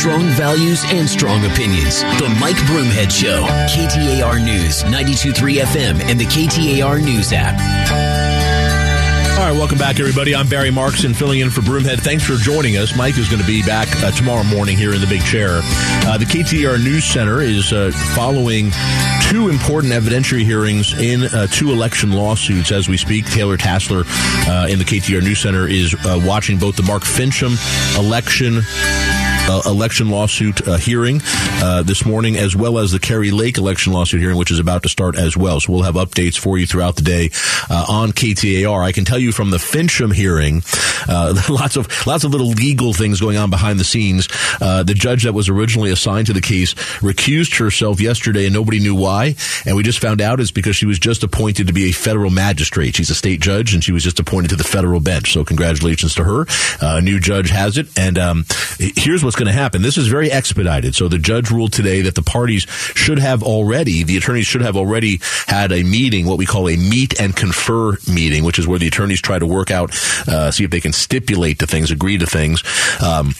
Strong values and strong opinions. The Mike Broomhead Show. KTAR News, 92.3 FM, and the KTAR News app. All right, welcome back, everybody. I'm Barry Markson, filling in for Broomhead. Thanks for joining us. Mike is going to be back uh, tomorrow morning here in the big chair. Uh, the KTAR News Center is uh, following two important evidentiary hearings in uh, two election lawsuits as we speak. Taylor Tassler uh, in the KTAR News Center is uh, watching both the Mark Finchem election uh, election lawsuit uh, hearing uh, this morning, as well as the Kari Lake election lawsuit hearing, which is about to start as well. So we'll have updates for you throughout the day uh, on KTAR. I can tell you from the Finchem hearing, uh, lots of lots of little legal things going on behind the scenes. Uh, the judge that was originally assigned to the case recused herself yesterday, and nobody knew why. And we just found out it's because she was just appointed to be a federal magistrate. She's a state judge, and she was just appointed to the federal bench. So congratulations to her. a new judge has it, and um, here's what's going to happen. This is very expedited. So the judge ruled today that the parties should have already, the attorneys should have already had a meeting, what we call a meet and confer meeting, which is where the attorneys try to work out, uh, see if they can stipulate to things, agree to things. Um,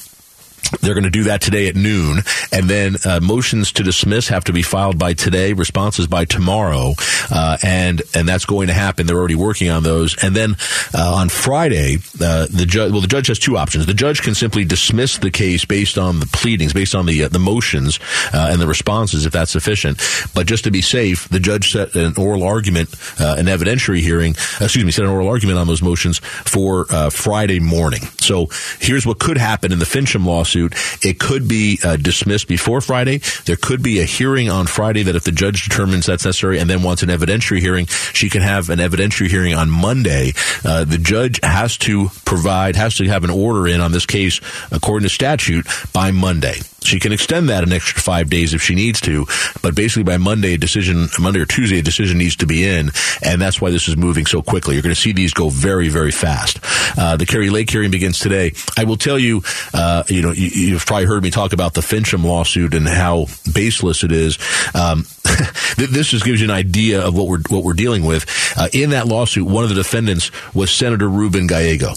they're going to do that today at noon, and then uh, motions to dismiss have to be filed by today, responses by tomorrow, uh, and and that's going to happen. They're already working on those, and then uh, on Friday, uh, the judge well the judge has two options. The judge can simply dismiss the case based on the pleadings, based on the uh, the motions uh, and the responses, if that's sufficient. But just to be safe, the judge set an oral argument, an evidentiary hearing, excuse me, set an oral argument on those motions for Friday morning. So here's what could happen in the Finchem lawsuit lawsuit. It could be uh, dismissed before Friday. There could be a hearing on Friday that if the judge determines that's necessary and then wants an evidentiary hearing, she can have an evidentiary hearing on Monday. Uh, the judge has to provide, has to have an order in on this case according to statute by Monday. She can extend that an extra five days if she needs to, but basically by Monday, a decision, Monday or Tuesday, a decision needs to be in, and that's why this is moving so quickly. You're going to see these go very, very fast. Uh, the Kari Lake hearing begins today. I will tell you, uh, you know, you, have probably heard me talk about the Finchem lawsuit and how baseless it is. Um, this just gives you an idea of what we're what we're dealing with. Uh, in that lawsuit, one of the defendants was Senator Ruben Gallego,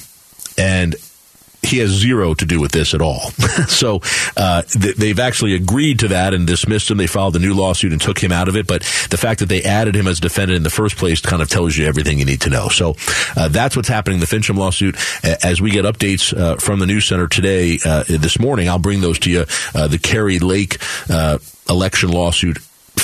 and he has zero to do with this at all. so uh, th- they've actually agreed to that and dismissed him. They filed a new lawsuit and took him out of it. But the fact that they added him as defendant in the first place kind of tells you everything you need to know. So uh, that's what's happening in the Finchem lawsuit. As we get updates uh, from the news center today, uh, this morning, I'll bring those to you. Uh, the Kari Lake uh, election lawsuit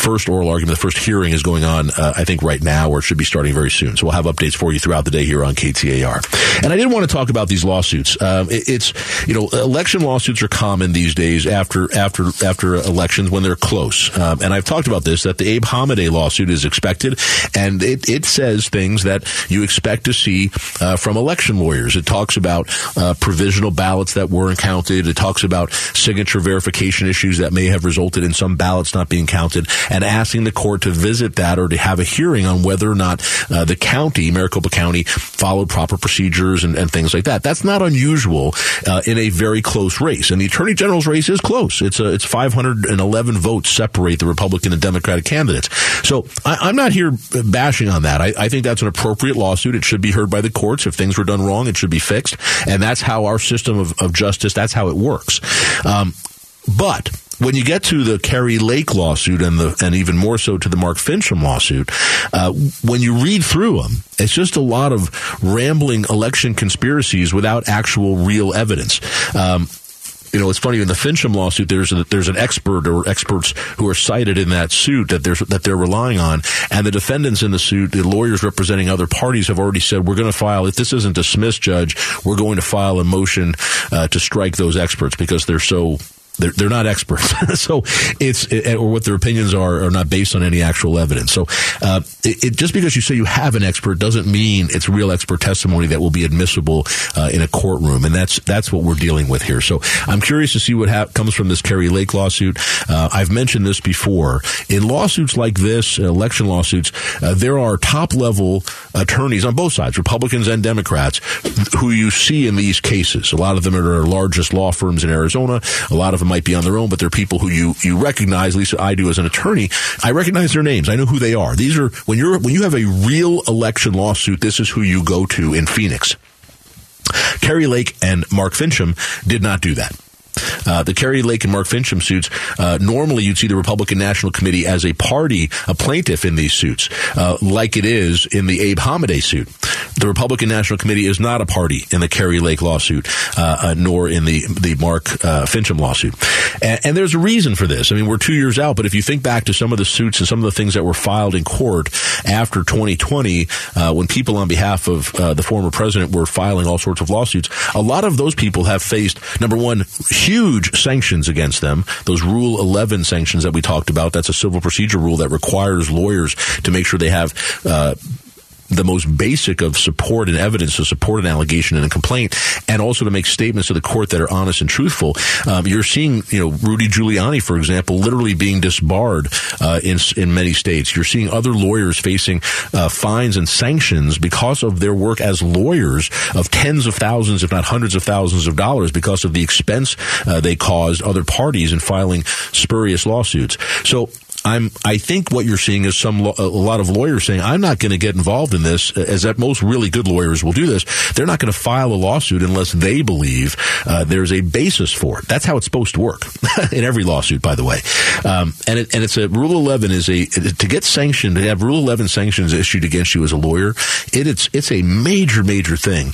first oral argument, the first hearing is going on, uh, I think, right now, or it should be starting very soon. So we'll have updates for you throughout the day here on KTAR. And I did want to talk about these lawsuits. Um, it, it's, you know, election lawsuits are common these days after after after elections when they're close. Um, and I've talked about this that the Abe Hamadeh lawsuit is expected, and it, it says things that you expect to see uh, from election lawyers. It talks about uh, provisional ballots that weren't counted. It talks about signature verification issues that may have resulted in some ballots not being counted and asking the court to visit that or to have a hearing on whether or not uh, the county, Maricopa County, followed proper procedures and, and things like that. That's not unusual uh, in a very close race. And the attorney general's race is close. It's a, it's 511 votes separate the Republican and Democratic candidates. So I, am not here bashing on that. I, I think that's an appropriate lawsuit. It should be heard by the courts. If things were done wrong, it should be fixed. And that's how our system of, of justice, that's how it works. Um, but when you get to the Kari Lake lawsuit and the and even more so to the Mark Finchem lawsuit, uh, when you read through them, it's just a lot of rambling election conspiracies without actual real evidence. Um, you know, it's funny in the Finchem lawsuit. There's a, there's an expert or experts who are cited in that suit that there's that they're relying on, and the defendants in the suit, the lawyers representing other parties, have already said we're going to file if this isn't dismissed, judge, we're going to file a motion uh, to strike those experts because they're so they're, they're not experts. so it's, or what their opinions are, are not based on any actual evidence. So, uh, it, it, just because you say you have an expert doesn't mean it's real expert testimony that will be admissible, uh, in a courtroom. And that's, that's what we're dealing with here. So I'm curious to see what ha- comes from this Kari Lake lawsuit. Uh, I've mentioned this before. In lawsuits like this, election lawsuits, uh, there are top level attorneys on both sides, Republicans and Democrats, who you see in these cases. A lot of them are our largest law firms in Arizona. A lot of them might be on their own, but they're people who you, you recognize, at least I do as an attorney. I recognize their names. I know who they are. These are, when you're, when you have a real election lawsuit, this is who you go to in Phoenix. Kari Lake and Mark Finchem did not do that. Uh, the Kari Lake and Mark Finchem suits, uh, normally you'd see the Republican National Committee as a party, a plaintiff in these suits, uh, like it is in the Abe Hamadeh suit. The Republican National Committee is not a party in the Kari Lake lawsuit, uh, uh, nor in the the Mark Finchem lawsuit. And, and, there's a reason for this. I mean, we're two years out, but if you think back to some of the suits and some of the things that were filed in court after 2020, when people on behalf of the former president were filing all sorts of lawsuits, a lot of those people have faced number one huge sanctions against them. Those Rule 11 sanctions that we talked about, that's a civil procedure rule that requires lawyers to make sure they have uh, the most basic of support and evidence to support an allegation and a complaint, and also to make statements to the court that are honest and truthful. Um, you're seeing, you know, Rudy Giuliani, for example, literally being disbarred uh, in in many states. You're seeing other lawyers facing uh, fines and sanctions because of their work as lawyers of tens of thousands, if not hundreds of thousands of dollars, because of the expense uh, they caused other parties in filing spurious lawsuits. So I'm, I think what you're seeing is some, a lot of lawyers saying, I'm not going to get involved in this, as that most really good lawyers will do this. They're not going to file a lawsuit unless they believe uh, there's a basis for it. That's how it's supposed to work in every lawsuit, by the way. Um, and it, and it's a rule 11 is a, to get sanctioned, to have rule 11 sanctions issued against you as a lawyer, it, it's, it's a major, major thing.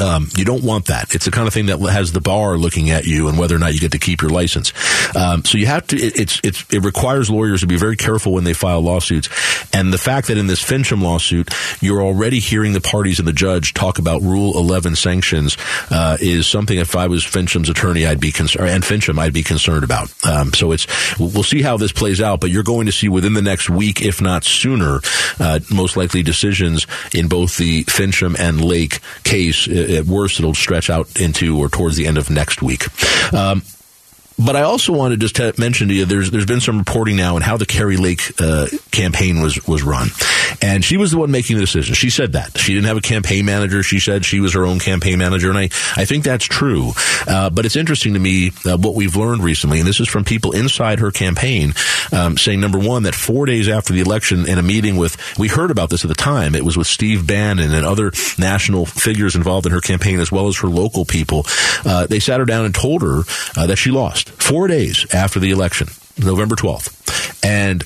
Um, you don't want that. It's the kind of thing that has the bar looking at you and whether or not you get to keep your license. Um, so you have to. It, it's, it's it requires lawyers to be very careful when they file lawsuits. And the fact that in this Finchem lawsuit, you're already hearing the parties and the judge talk about Rule 11 sanctions uh, is something. If I was Finchem's attorney, I'd be concerned, and Finchem, I'd be concerned about. Um, so it's we'll see how this plays out, but you're going to see within the next week, if not sooner, uh, most likely decisions in both the Finchem and Lake case uh, at worst, it'll stretch out into or towards the end of next week. Um, but I also want to just t- mention to you, there's there's been some reporting now on how the Kari Lake uh, campaign was was run, and she was the one making the decision. She said that she didn't have a campaign manager. She said she was her own campaign manager, and I I think that's true. Uh, but it's interesting to me uh, what we've learned recently, and this is from people inside her campaign, um, saying number one that four days after the election, in a meeting with we heard about this at the time, it was with Steve Bannon and other national figures involved in her campaign as well as her local people. Uh, they sat her down and told her uh, that she lost four days after the election, November 12th. And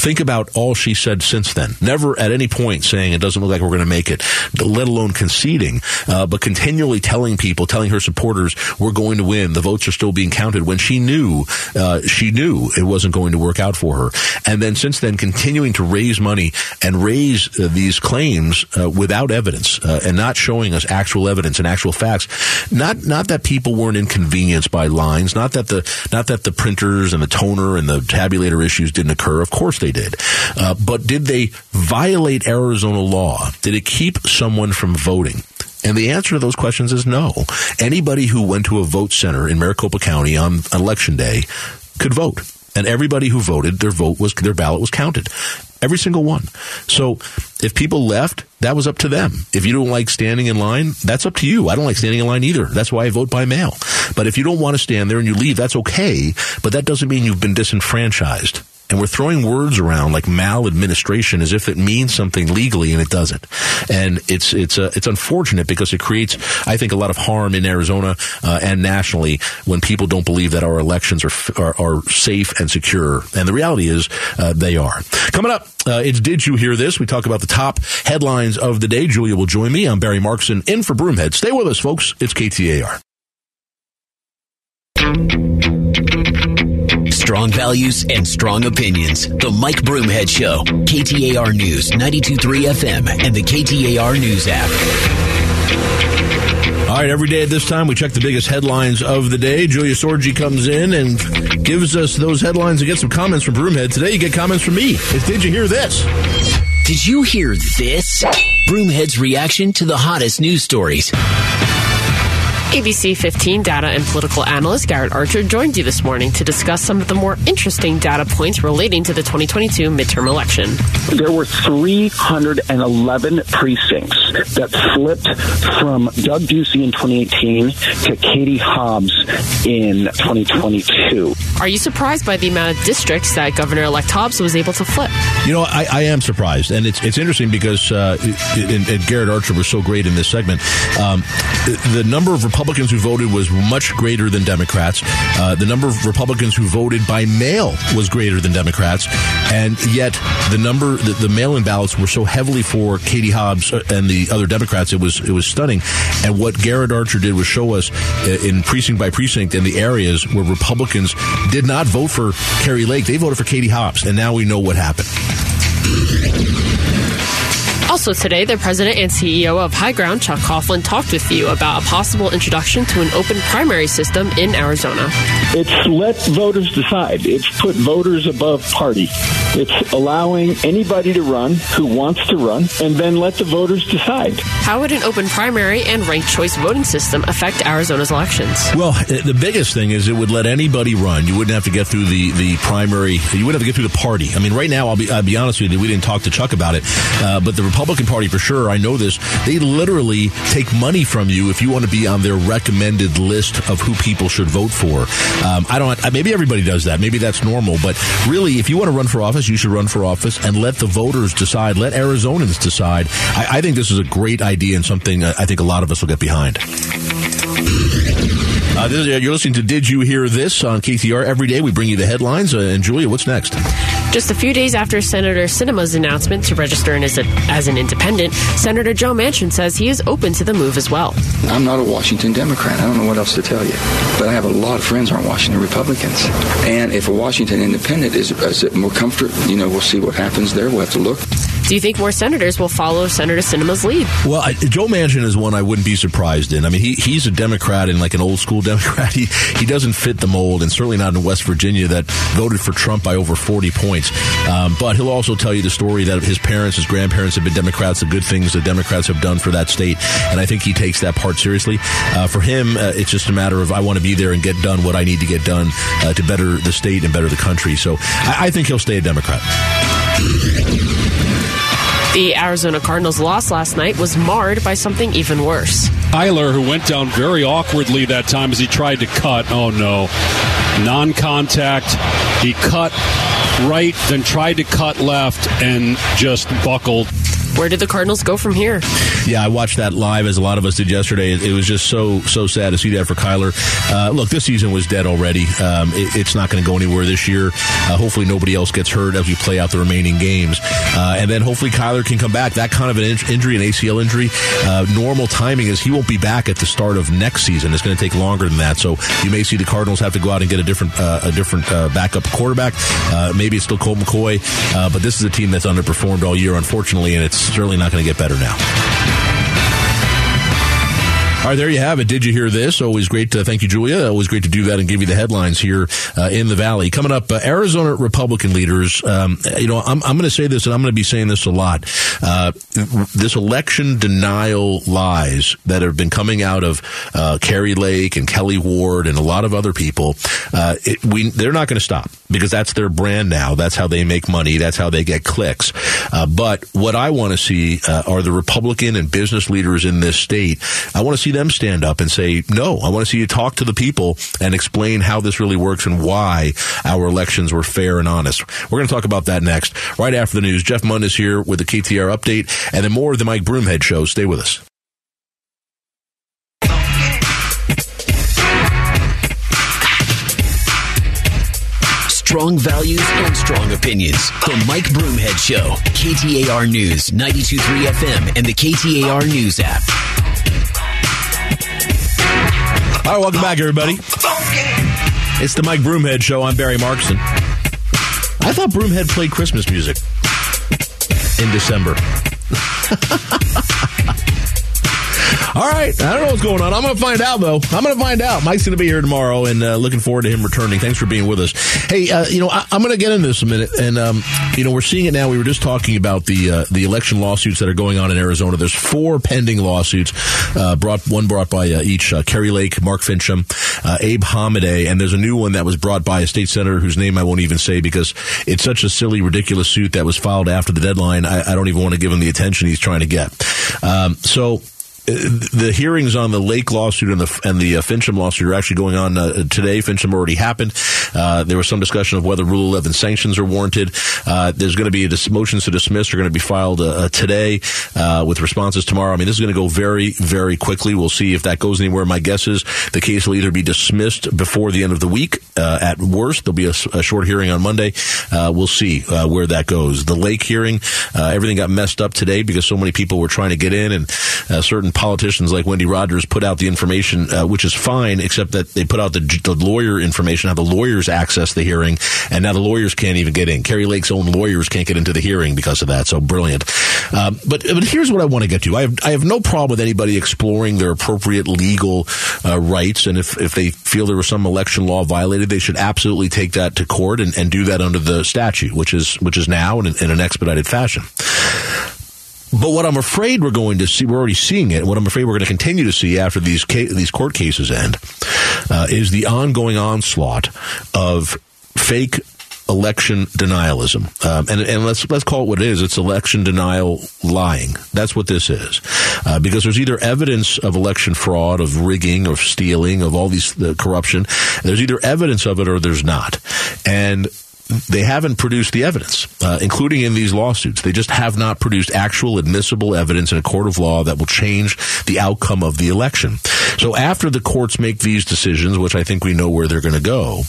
Think about all she said since then. Never at any point saying it doesn't look like we're going to make it, let alone conceding, uh, but continually telling people, telling her supporters, we're going to win. The votes are still being counted when she knew, uh, she knew it wasn't going to work out for her. And then since then, continuing to raise money and raise uh, these claims uh, without evidence uh, and not showing us actual evidence and actual facts. Not, not that people weren't inconvenienced by lines, not that the, not that the printers and the toner and the tabulator issues didn't occur. Of course they they did. Uh, but did they violate Arizona law? Did it keep someone from voting? And the answer to those questions is no. Anybody who went to a vote center in Maricopa County on election day could vote. And everybody who voted, their vote was, their ballot was counted. Every single one. So if people left, that was up to them. If you don't like standing in line, that's up to you. I don't like standing in line either. That's why I vote by mail. But if you don't want to stand there and you leave, that's okay. But that doesn't mean you've been disenfranchised and we're throwing words around like maladministration as if it means something legally and it doesn't. And it's it's uh, it's unfortunate because it creates, I think, a lot of harm in Arizona uh, and nationally when people don't believe that our elections are are, are safe and secure. And the reality is uh, they are. Coming up, uh, it's Did You Hear This? We talk about the top headlines of the day. Julia will join me. I'm Barry Markson in for Broomhead. Stay with us, folks. It's KTAR. Strong values and strong opinions. The Mike Broomhead Show. KTAR News, 92.3 FM, and the KTAR News app. All right, every day at this time, we check the biggest headlines of the day. Julia Sorgi comes in and gives us those headlines and get some comments from Broomhead. Today, you get comments from me. It's, Did you hear this? Did you hear this? Broomhead's reaction to the hottest news stories. ABC 15 data and political analyst Garrett Archer joined you this morning to discuss some of the more interesting data points relating to the 2022 midterm election. There were 311 precincts that flipped from Doug Ducey in 2018 to Katie Hobbs in 2022. Are you surprised by the amount of districts that Governor-elect Hobbs was able to flip? You know, I, I am surprised, and it's it's interesting because uh, and, and Garrett Archer was so great in this segment. Um, the number of Republicans Republicans who voted was much greater than Democrats. Uh, the number of Republicans who voted by mail was greater than Democrats, and yet the number the, the mail-in ballots were so heavily for Katie Hobbs and the other Democrats. It was it was stunning. And what Garrett Archer did was show us uh, in precinct by precinct in the areas where Republicans did not vote for Kari Lake, they voted for Katie Hobbs, and now we know what happened. Also today, the president and CEO of High Ground, Chuck Coughlin, talked with you about a possible introduction to an open primary system in Arizona. It's let voters decide. It's put voters above party. It's allowing anybody to run who wants to run, and then let the voters decide. How would an open primary and ranked choice voting system affect Arizona's elections? Well, uh, the biggest thing is it would let anybody run. You wouldn't have to get through the, the primary. You wouldn't have to get through the party. I mean, right now, I'll be, I'll be honest with you, we didn't talk to Chuck about it, uh, but the Republican Party, for sure, I know this, they literally take money from you if you want to be on their recommended list of who people should vote for. Um, I don't, maybe everybody does that. Maybe that's normal, but really, if you want to run for office, you should run for office and let the voters decide, let Arizonans decide. I, I think this is a great idea and something I think a lot of us will get behind. Uh, is, you're listening to Did You Hear This on KTAR. Every day we bring you the headlines. Uh, and Julia, what's next? Just a few days after Senator Sinema's announcement to register as, a, as an independent, Senator Joe Manchin says he is open to the move as well. I'm not a Washington Democrat. I don't know what else to tell you. But I have a lot of friends who aren't Washington Republicans. And if a Washington independent is, is more comfort, you know, we'll see what happens there. We'll have to look. Do you think more senators will follow Senator Sinema's lead? Well, I, Joe Manchin is one I wouldn't be surprised in. I mean, he, he's a Democrat and like an old school Democrat. He, he doesn't fit the mold, and certainly not in West Virginia that voted for Trump by over 40 points. Um, but he'll also tell you the story that his parents, his grandparents have been Democrats, the good things the Democrats have done for that state. And I think he takes that part seriously. Uh, for him, uh, it's just a matter of I want to be there and get done what I need to get done uh, to better the state and better the country. So I, I think he'll stay a Democrat. The Arizona Cardinals' loss last night was marred by something even worse. Kyler, who went down very awkwardly that time as he tried to cut. Oh no. Non contact. He cut right, then tried to cut left, and just buckled. Where did the Cardinals go from here? Yeah, I watched that live as a lot of us did yesterday. It, it was just so so sad to see that for Kyler. Uh, look, this season was dead already. Um, it, it's not going to go anywhere this year. Uh, hopefully, nobody else gets hurt as we play out the remaining games, uh, and then hopefully Kyler can come back. That kind of an in- injury, an ACL injury, uh, normal timing is he won't be back at the start of next season. It's going to take longer than that. So you may see the Cardinals have to go out and get a different uh, a different uh, backup quarterback. maybe it's still Colt McCoy, but this is a team that's underperformed all year, unfortunately, and it's certainly not going to get better now. All right, there you have it. Did you hear this? Always great to thank you, Julia. Always great to do that and give you the headlines here uh, in the Valley. Coming up, uh, Arizona Republican leaders. Um, you know, I'm, I'm going to say this, and I'm going to be saying this a lot. Uh, this election denial lies that have been coming out of uh, Kari Lake and Kelli Ward and a lot of other people. Uh, it, we they're not going to stop because that's their brand now. That's how they make money. That's how they get clicks. Uh, but what I want to see are the Republican and business leaders in this state. I want to see see them stand up and say, no, I want to see you talk to the people and explain how this really works and why our elections were fair and honest. We're going to talk about that next, right after the news. Jeff Munn is here with the KTR update and then more of the Mike Broomhead show. Stay with us. Strong values and strong opinions. The Mike Broomhead Show, KTAR News, 92.3 FM, and the KTAR News app. All right, welcome back, everybody. It's the Mike Broomhead Show. I'm Barry Markson. I thought Broomhead played Christmas music in December. All right. I don't know what's going on. I'm going to find out, though. I'm going to find out. Mike's going to be here tomorrow and uh, looking forward to him returning. Thanks for being with us. Hey, uh, you know, I, am going to get into this a minute. And, um, you know, we're seeing it now. We were just talking about the uh, the election lawsuits that are going on in Arizona. There's four pending lawsuits, uh, brought one brought by uh, each uh, Kari Lake, Mark Finchem, Abe Hamadeh, and there's a new one that was brought by a state senator whose name I won't even say because it's such a silly, ridiculous suit that was filed after the deadline. I, I don't even want to give him the attention he's trying to get. Um, so the hearings on the Lake lawsuit and the and the uh, Finchem lawsuit are actually going on uh, today. Finchem already happened. Uh, there was some discussion of whether Rule 11 sanctions are warranted. Uh, there's going to be dis- motions to dismiss are going to be filed uh, uh, today with responses tomorrow. I mean, this is going to go very very quickly. We'll see if that goes anywhere. My guess is the case will either be dismissed before the end of the week. at worst, there'll be a, a short hearing on Monday. we'll see where that goes. The Lake hearing, everything got messed up today because so many people were trying to get in and certain politicians like Wendy Rogers put out the information, uh, which is fine, except that they put out the, the lawyer information, how the lawyers access the hearing, and now the lawyers can't even get in. Kari Lake's own lawyers can't get into the hearing because of that. So brilliant. Um, but but here's what I want to get to. I have I have no problem with anybody exploring their appropriate legal uh, rights, and if if they feel there was some election law violated, they should absolutely take that to court and, and do that under the statute, which is which is now in, in an expedited fashion. But what I'm afraid we're going to see, we're already seeing it, what I'm afraid we're going to continue to see after these ca- these court cases end, uh, is the ongoing onslaught of fake election denialism. Um, and, and let's let's call it what it is. It's election denial lying. That's what this is. Uh, because there's either evidence of election fraud, of rigging, of stealing, of all these the corruption. There's either evidence of it or there's not. And they haven't produced the evidence, uh, including in these lawsuits. They just have not produced actual admissible evidence in a court of law that will change the outcome of the election. So after the courts make these decisions, which I think we know where they're going to go,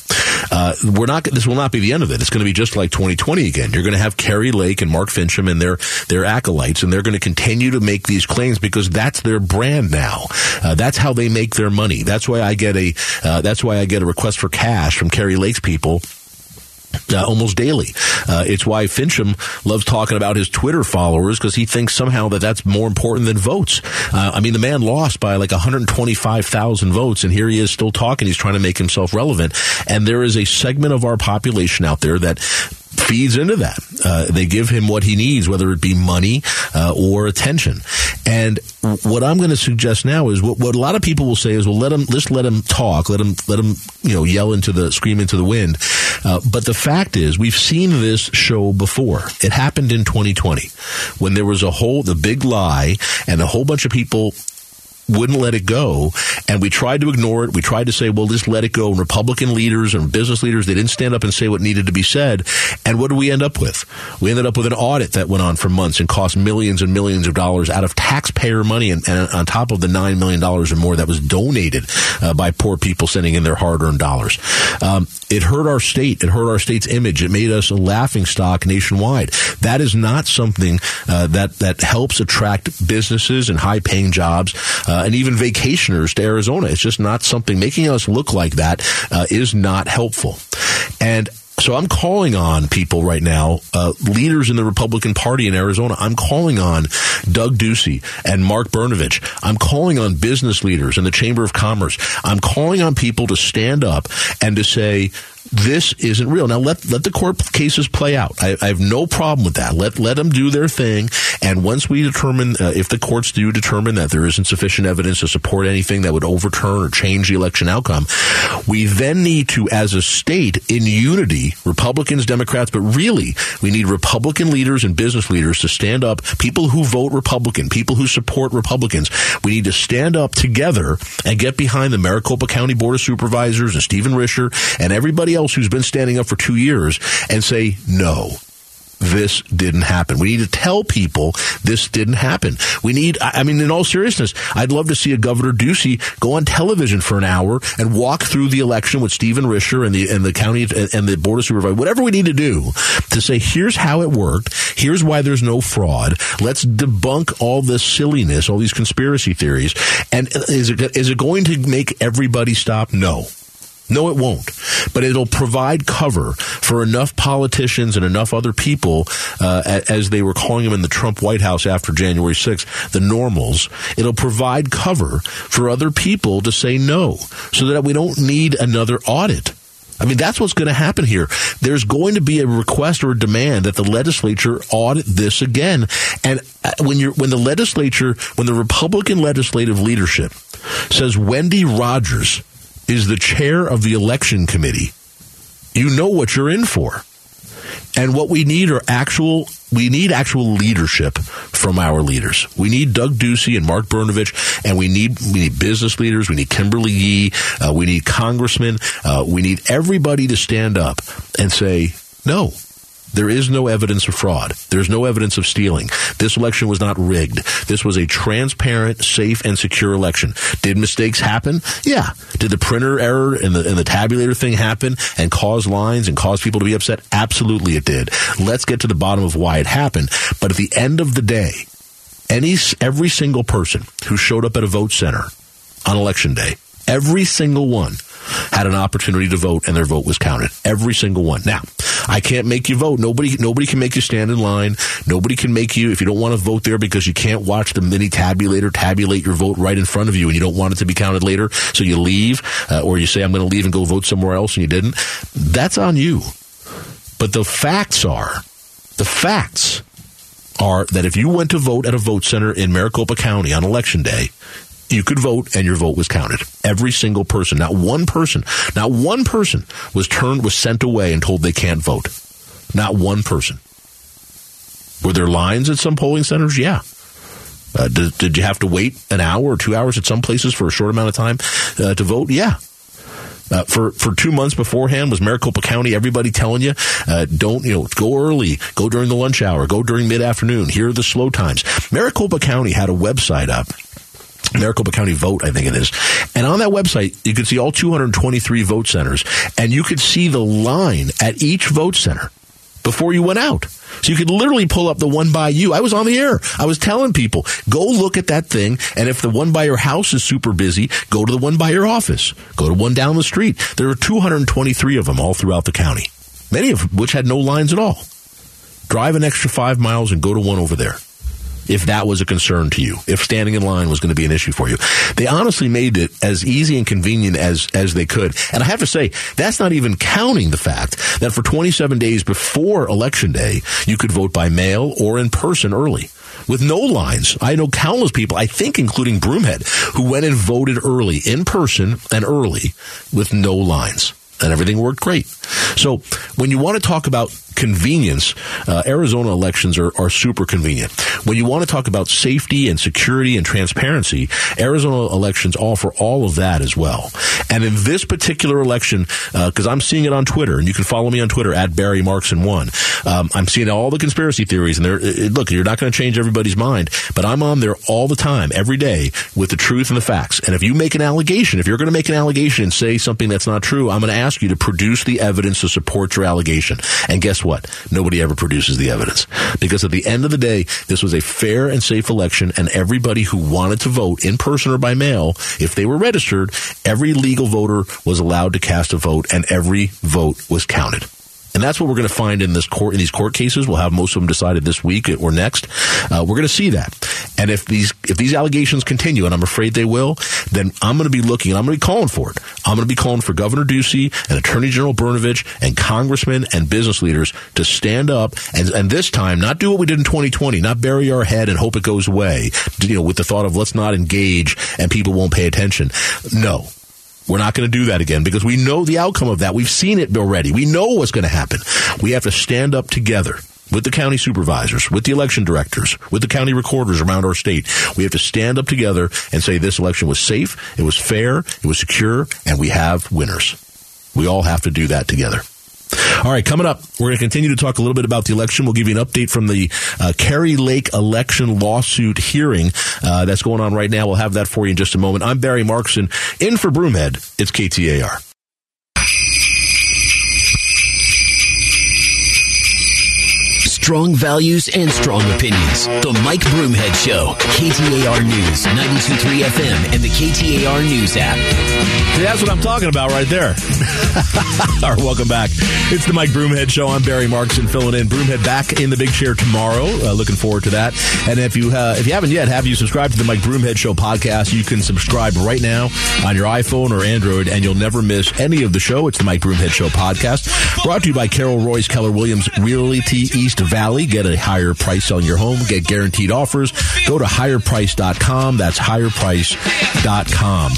uh, we're not. This will not be the end of it. It's going to be just like 2020 again. You're going to have Kari Lake and Mark Finchem and their their acolytes, and they're going to continue to make these claims because that's their brand now. Uh, that's how they make their money. That's why I get a. Uh, that's why I get a request for cash from Kari Lake's people uh, almost daily. Uh, it's why Finchem loves talking about his Twitter followers because he thinks somehow that that's more important than votes. Uh, I mean, the man lost by like 125,000 votes, and here he is still talking. He's trying to make himself relevant. And there is a segment of our population out there that feeds into that. Uh, they give him what he needs, whether it be money uh, or attention. And what I'm going to suggest now is what, what a lot of people will say is, well, let him, just let him talk, let him, let him, you know, yell into the, scream into the wind. Uh, but the fact is, we've seen this show before. It happened in 2020 when there was a whole, the big lie and a whole bunch of people wouldn't let it go. And we tried to ignore it. We tried to say, well, just let it go. And Republican leaders and business leaders, they didn't stand up and say what needed to be said. And what did we end up with? We ended up with an audit that went on for months and cost millions and millions of dollars out of taxpayer money and, and on top of the $9 million or more that was donated uh, by poor people sending in their hard earned dollars. Um, it hurt our state. It hurt our state's image. It made us a laughing stock nationwide. That is not something uh, that, that helps attract businesses and high paying jobs. Uh, uh, and even vacationers to Arizona. It's just not something making us look like that uh, is not helpful. And so I'm calling on people right now, uh, leaders in the Republican Party in Arizona. I'm calling on Doug Ducey and Mark Brnovich. I'm calling on business leaders in the Chamber of Commerce. I'm calling on people to stand up and to say, this isn't real. Now let let the court cases play out. I, I, have no problem with that. Let let them do their thing. And once we determine uh, if the courts do determine that there isn't sufficient evidence to support anything that would overturn or change the election outcome, we then need to, as a state, in unity, Republicans, Democrats, but really we need Republican leaders and business leaders to stand up. People who vote Republican, people who support Republicans, we need to stand up together and get behind the Maricopa County Board of Supervisors and Stephen Richer and everybody else else who's been standing up for two years and say, no, this didn't happen. We need to tell people this didn't happen. We need, I mean, in all seriousness, I'd love to see a Governor Ducey go on television for an hour and walk through the election with Stephen Richer and the, and the county and the board of supervisors, whatever we need to do to say, here's how it worked. Here's why there's no fraud. Let's debunk all this silliness, all these conspiracy theories. And is it, is it going to make everybody stop? No. No, it won't. But it'll provide cover for enough politicians and enough other people, uh, as they were calling them in the Trump White House after January 6th, the normals. It'll provide cover for other people to say no so that we don't need another audit. I mean, that's what's going to happen here. There's going to be a request or a demand that the legislature audit this again. And uh, when you're, when the legislature, when the Republican legislative leadership says Wendy Rogers is the chair of the election committee, you know what you're in for. And what we need are actual we need actual leadership from our leaders. We need Doug Ducey and Mark Brnovich, and we need we need business leaders. We need Kimberly Yee. Uh, we need congressmen. Uh, we need everybody to stand up and say no. There is no evidence of fraud. There's no evidence of stealing. This election was not rigged. This was a transparent, safe, and secure election. Did mistakes happen? Yeah. Did the printer error and the, and the tabulator thing happen and cause lines and cause people to be upset? Absolutely it did. Let's get to the bottom of why it happened. But at the end of the day, any, every single person who showed up at a vote center on election day, every single one had an opportunity to vote and their vote was counted. Every single one. Now, I can't make you vote. Nobody, nobody can make you stand in line. Nobody can make you, if you don't want to vote there because you can't watch the mini tabulator tabulate your vote right in front of you and you don't want it to be counted later. So you leave, uh, or you say, I'm going to leave and go vote somewhere else and you didn't. That's on you. But the facts are, the facts are that if you went to vote at a vote center in Maricopa County on election day, you could vote and your vote was counted. Every single person, not one person, not one person was turned, was sent away and told they can't vote. Not one person. Were there lines at some polling centers? Yeah. Uh, did, did, you have to wait an hour or two hours at some places for a short amount of time uh, to vote? Yeah. Uh, for for two months beforehand was Maricopa County everybody telling you uh, don't you know go early go during the lunch hour go during mid afternoon here are the slow times Maricopa County had a website up Maricopa County Vote, I think it is. And on that website, you could see all 223 vote centers, and you could see the line at each vote center before you went out. So you could literally pull up the one by you. I was on the air. I was telling people, go look at that thing. And if the one by your house is super busy, go to the one by your office. Go to one down the street. There are 223 of them all throughout the county, many of which had no lines at all. Drive an extra five miles and go to one over there if that was a concern to you, if standing in line was going to be an issue for you. They honestly made it as easy and convenient as, as they could. And I have to say, that's not even counting the fact that for 27 days before election day, you could vote by mail or in person early with no lines. I know countless people, I think including Broomhead, who went and voted early in person and early with no lines and everything worked great. So when you want to talk about convenience, uh, Arizona elections are, are super convenient. When you want to talk about safety and security and transparency, Arizona elections offer all of that as well. And in this particular election, because uh, I'm seeing it on Twitter, and you can follow me on Twitter at Barry Markson One. Um, I'm seeing all the conspiracy theories, and they're, it, look, you're not going to change everybody's mind, but I'm on there all the time, every day, with the truth and the facts. And if you make an allegation, if you're going to make an allegation and say something that's not true, I'm going to ask you to produce the evidence to support your allegation. And guess what? Nobody ever produces the evidence. Because at the end of the day, this was a fair and safe election, and everybody who wanted to vote in person or by mail, if they were registered, every legal voter was allowed to cast a vote, and every vote was counted. And that's what we're going to find in this court in these court cases. We'll have most of them decided this week or next. Uh, we're going to see that. And if these if these allegations continue, and I'm afraid they will, then I'm going to be looking and I'm going to be calling for it. I'm going to be calling for Governor Ducey and Attorney General Brnovich and congressmen and business leaders to stand up and and this time not do what we did in 2020, not bury our head and hope it goes away. You know, with the thought of let's not engage and people won't pay attention. No, we're not going to do that again because we know the outcome of that. We've seen it already. We know what's going to happen. We have to stand up together with the county supervisors, with the election directors, with the county recorders around our state. We have to stand up together and say this election was safe, it was fair, it was secure, and we have winners. We all have to do that together. All right, coming up, we're going to continue to talk a little bit about the election. We'll give you an update from the uh, Kari Lake election lawsuit hearing uh, that's going on right now. We'll have that for you in just a moment. I'm Barry Markson, in for Broomhead. It's KTAR. Strong values and strong opinions. The Mike Broomhead Show. KTAR News, 92.3 FM, and the KTAR News app. See, that's what I'm talking about right there. All right, welcome back. It's the Mike Broomhead Show. I'm Barry Markson filling in. Broomhead back in the big chair tomorrow. Uh, looking forward to that. And if you uh, if you haven't yet, have you subscribed to the Mike Broomhead Show podcast? You can subscribe right now on your iPhone or Android, and you'll never miss any of the show. It's the Mike Broomhead Show podcast, brought to you by Carol Royse Keller Williams Realty East Valley Valley. Get a higher price on your home. Get guaranteed offers. Go to higherprice.com. That's higherprice.com.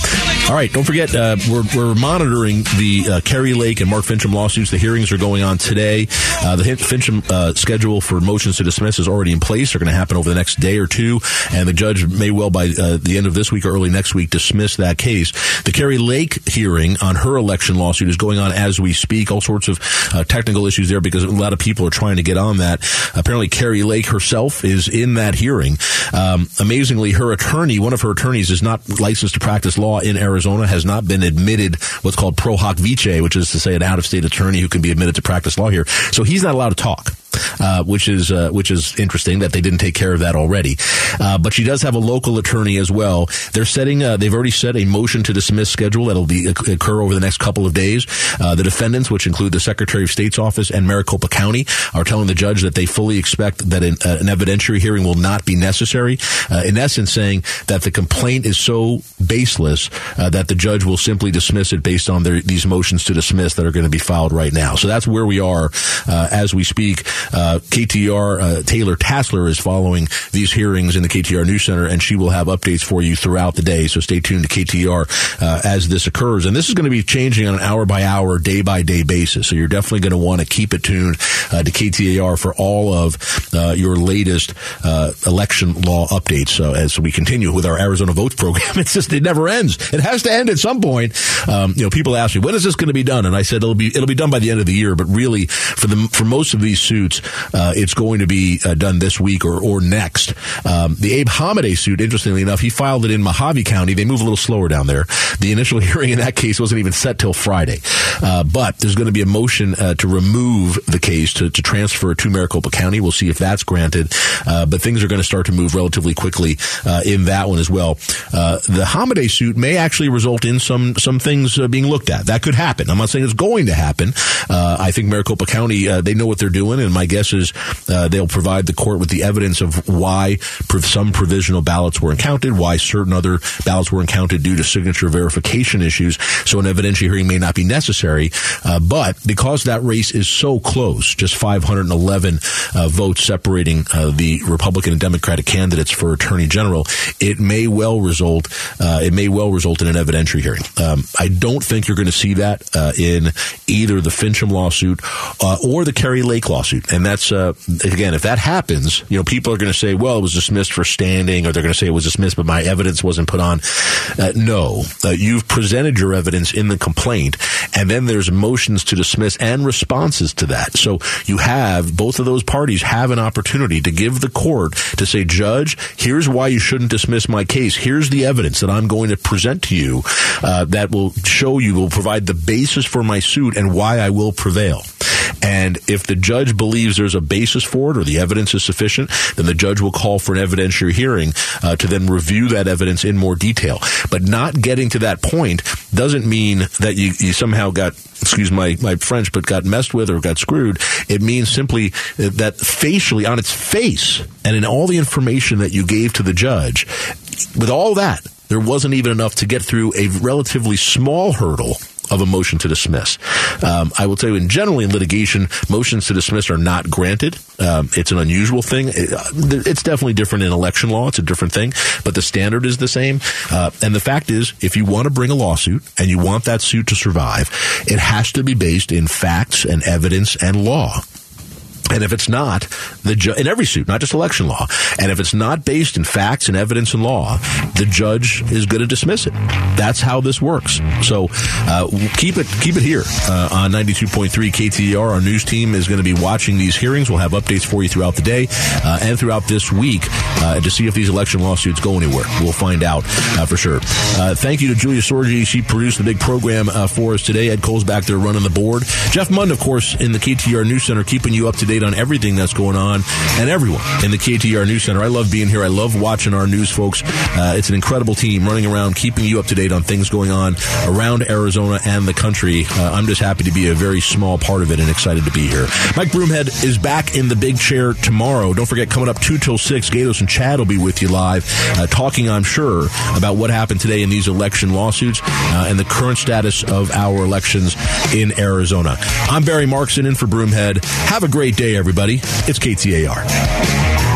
All right, don't forget, uh, we're, we're monitoring the uh, Kari Lake and Mark Finchem lawsuits. The hearings are going on today. Uh, the Finchem uh, schedule for motions to dismiss is already in place. They're going to happen over the next day or two, and the judge may well, by uh, the end of this week or early next week, dismiss that case. The Kari Lake hearing on her election lawsuit is going on as we speak. All sorts of uh, technical issues there because a lot of people are trying to get on that. Apparently, Kari Lake herself is in that hearing. Um, amazingly, her attorney, one of her attorneys, is not licensed to practice law in Arizona, has not been admitted what's called pro hac vice, which is to say an out of state attorney who can be admitted to practice law here. So he's not allowed to talk uh, which is uh, which is interesting that they didn't take care of that already. Uh, but she does have a local attorney as well. They're setting. Uh, they've already set a motion to dismiss schedule that'll be occur over the next couple of days. Uh, the defendants, which include the Secretary of State's office and Maricopa County, are telling the judge that they fully expect that an, uh, an evidentiary hearing will not be necessary. in essence, saying that the complaint is so baseless that the judge will simply dismiss it based on their, these motions to dismiss that are going to be filed right now. So that's where we are as we speak. Uh, KTR uh, Taylor Tassler is following these hearings in the KTR News Center, and she will have updates for you throughout the day. So stay tuned to KTR uh, as this occurs. And this is going to be changing on an hour by hour, day by day basis. So you're definitely going to want to keep it tuned uh, to KTAR for all of uh, your latest uh, election law updates. So as we continue with our Arizona Votes program, it's just it never ends. It has to end at some point. Um, you know, people ask me when is this going to be done, and I said it'll be it'll be done by the end of the year. But really, for the for most of these suits, uh, it's going to be uh, done this week or, or next. Um, the Abe Hamadeh suit, interestingly enough, he filed it in Mohave County. They move a little slower down there. The initial hearing in that case wasn't even set till Friday. Uh, but there's going to be a motion uh, to remove the case to, to transfer to Maricopa County. We'll see if that's granted. Uh, but things are going to start to move relatively quickly uh, in that one as well. the Hamadeh suit may actually result in some some things being looked at. That could happen. I'm not saying it's going to happen. I think Maricopa County they know what they're doing, and my guess is uh, they'll provide the court with the evidence of why some provisional ballots were encountered, why certain other ballots were encountered due to signature verification issues. So an evidentiary hearing may not be necessary. Uh, but because that race is so close, just 511 uh, votes separating uh, the Republican and Democratic candidates for Attorney General, it may well result. Uh, it may well result in an evidentiary hearing. Um, I don't think you're going to see that uh, in either the Finchem lawsuit or the Kari Lake lawsuit, and that's uh, again, if that happens, you know, people are going to say, well, it was dismissed for standing, or they're going to say it was dismissed, but my evidence wasn't put on. Uh, no, uh, you've presented your evidence in the complaint, and then there's motions to dismiss and responses to that. So you have both of those parties have an opportunity to give the court to say, Judge, here's why you shouldn't dismiss my case. Here's the evidence that I'm going to present to you uh, that will show you, will provide the basis for my suit and why I will prevail. And if the judge believes there's a basis for it or the evidence is sufficient, then the judge will call for an evidentiary hearing uh, to then review that evidence in more detail. But not getting to that point doesn't mean that you, you somehow got excuse my, my French, but got messed with or got screwed. It means simply that facially, on its face, and in all the information that you gave to the judge, with all that, there wasn't even enough to get through a relatively small hurdle of a motion to dismiss. Um, I will tell you, in generally in litigation, motions to dismiss are not granted. Um, it's an unusual thing. It, uh, it's definitely different in election law. It's a different thing, but the standard is the same. Uh, and the fact is, if you want to bring a lawsuit and you want that suit to survive, it has to be based in facts and evidence and law. And if it's not, the ju- in every suit, not just election law, and if it's not based in facts and evidence and law, the judge is going to dismiss it. That's how this works. So uh, keep it keep it here uh, on 92.3 KTAR. Our news team is going to be watching these hearings. We'll have updates for you throughout the day uh, and throughout this week uh, to see if these election lawsuits go anywhere. We'll find out uh, for sure. Uh, thank you to Julia Sorgi. She produced the big program for us today. Ed Cole's back there running the board. Jeff Munn, of course, in the KTR News Center, keeping you up to date on everything that's going on and everyone in the KTR News Center. I love being here. I love watching our news folks. Uh, it's an incredible team running around, keeping you up to date on things going on around Arizona and the country. Uh, I'm just happy to be a very small part of it and excited to be here. Mike Broomhead is back in the big chair tomorrow. Don't forget, coming up 2 till 6, Gaydos and Chad will be with you live, uh, talking, I'm sure, about what happened today in these election lawsuits uh, and the current status of our elections in Arizona. I'm Barry Markson in for Broomhead. Have a great day day, everybody. It's KTAR.